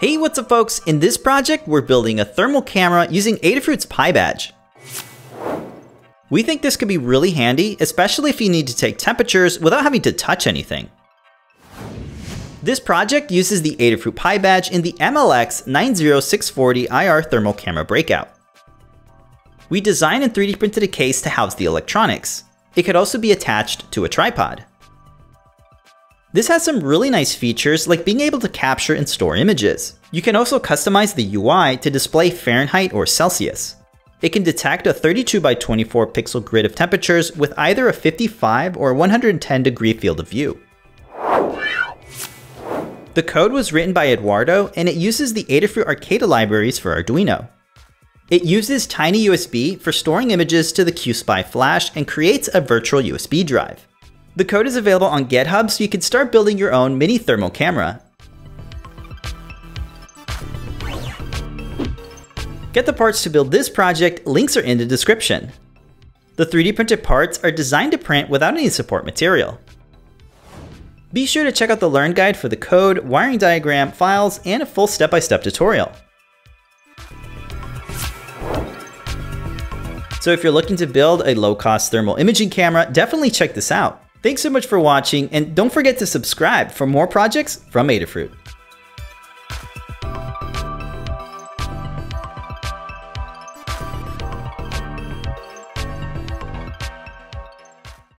Hey, what's up folks? In this project, we're building a thermal camera using Adafruit's PyBadge. We think this could be really handy, especially if you need to take temperatures without having to touch anything. This project uses the Adafruit PyBadge in the MLX 90640 IR thermal camera breakout. We designed and 3D printed a case to house the electronics. It could also be attached to a tripod. This has some really nice features like being able to capture and store images. You can also customize the UI to display Fahrenheit or Celsius. It can detect a 32 by 24 pixel grid of temperatures with either a 55 or 110 degree field of view. The code was written by Eduardo and it uses the Adafruit Arcada libraries for Arduino. It uses Tiny USB for storing images to the QSPI flash and creates a virtual USB drive. The code is available on GitHub so you can start building your own mini thermal camera. Get the parts to build this project, links are in the description. The 3D printed parts are designed to print without any support material. Be sure to check out the Learn Guide for the code, wiring diagram, files, and a full step-by-step -step tutorial. So if you're looking to build a low-cost thermal imaging camera, definitely check this out. Thanks so much for watching, and don't forget to subscribe for more projects from Adafruit.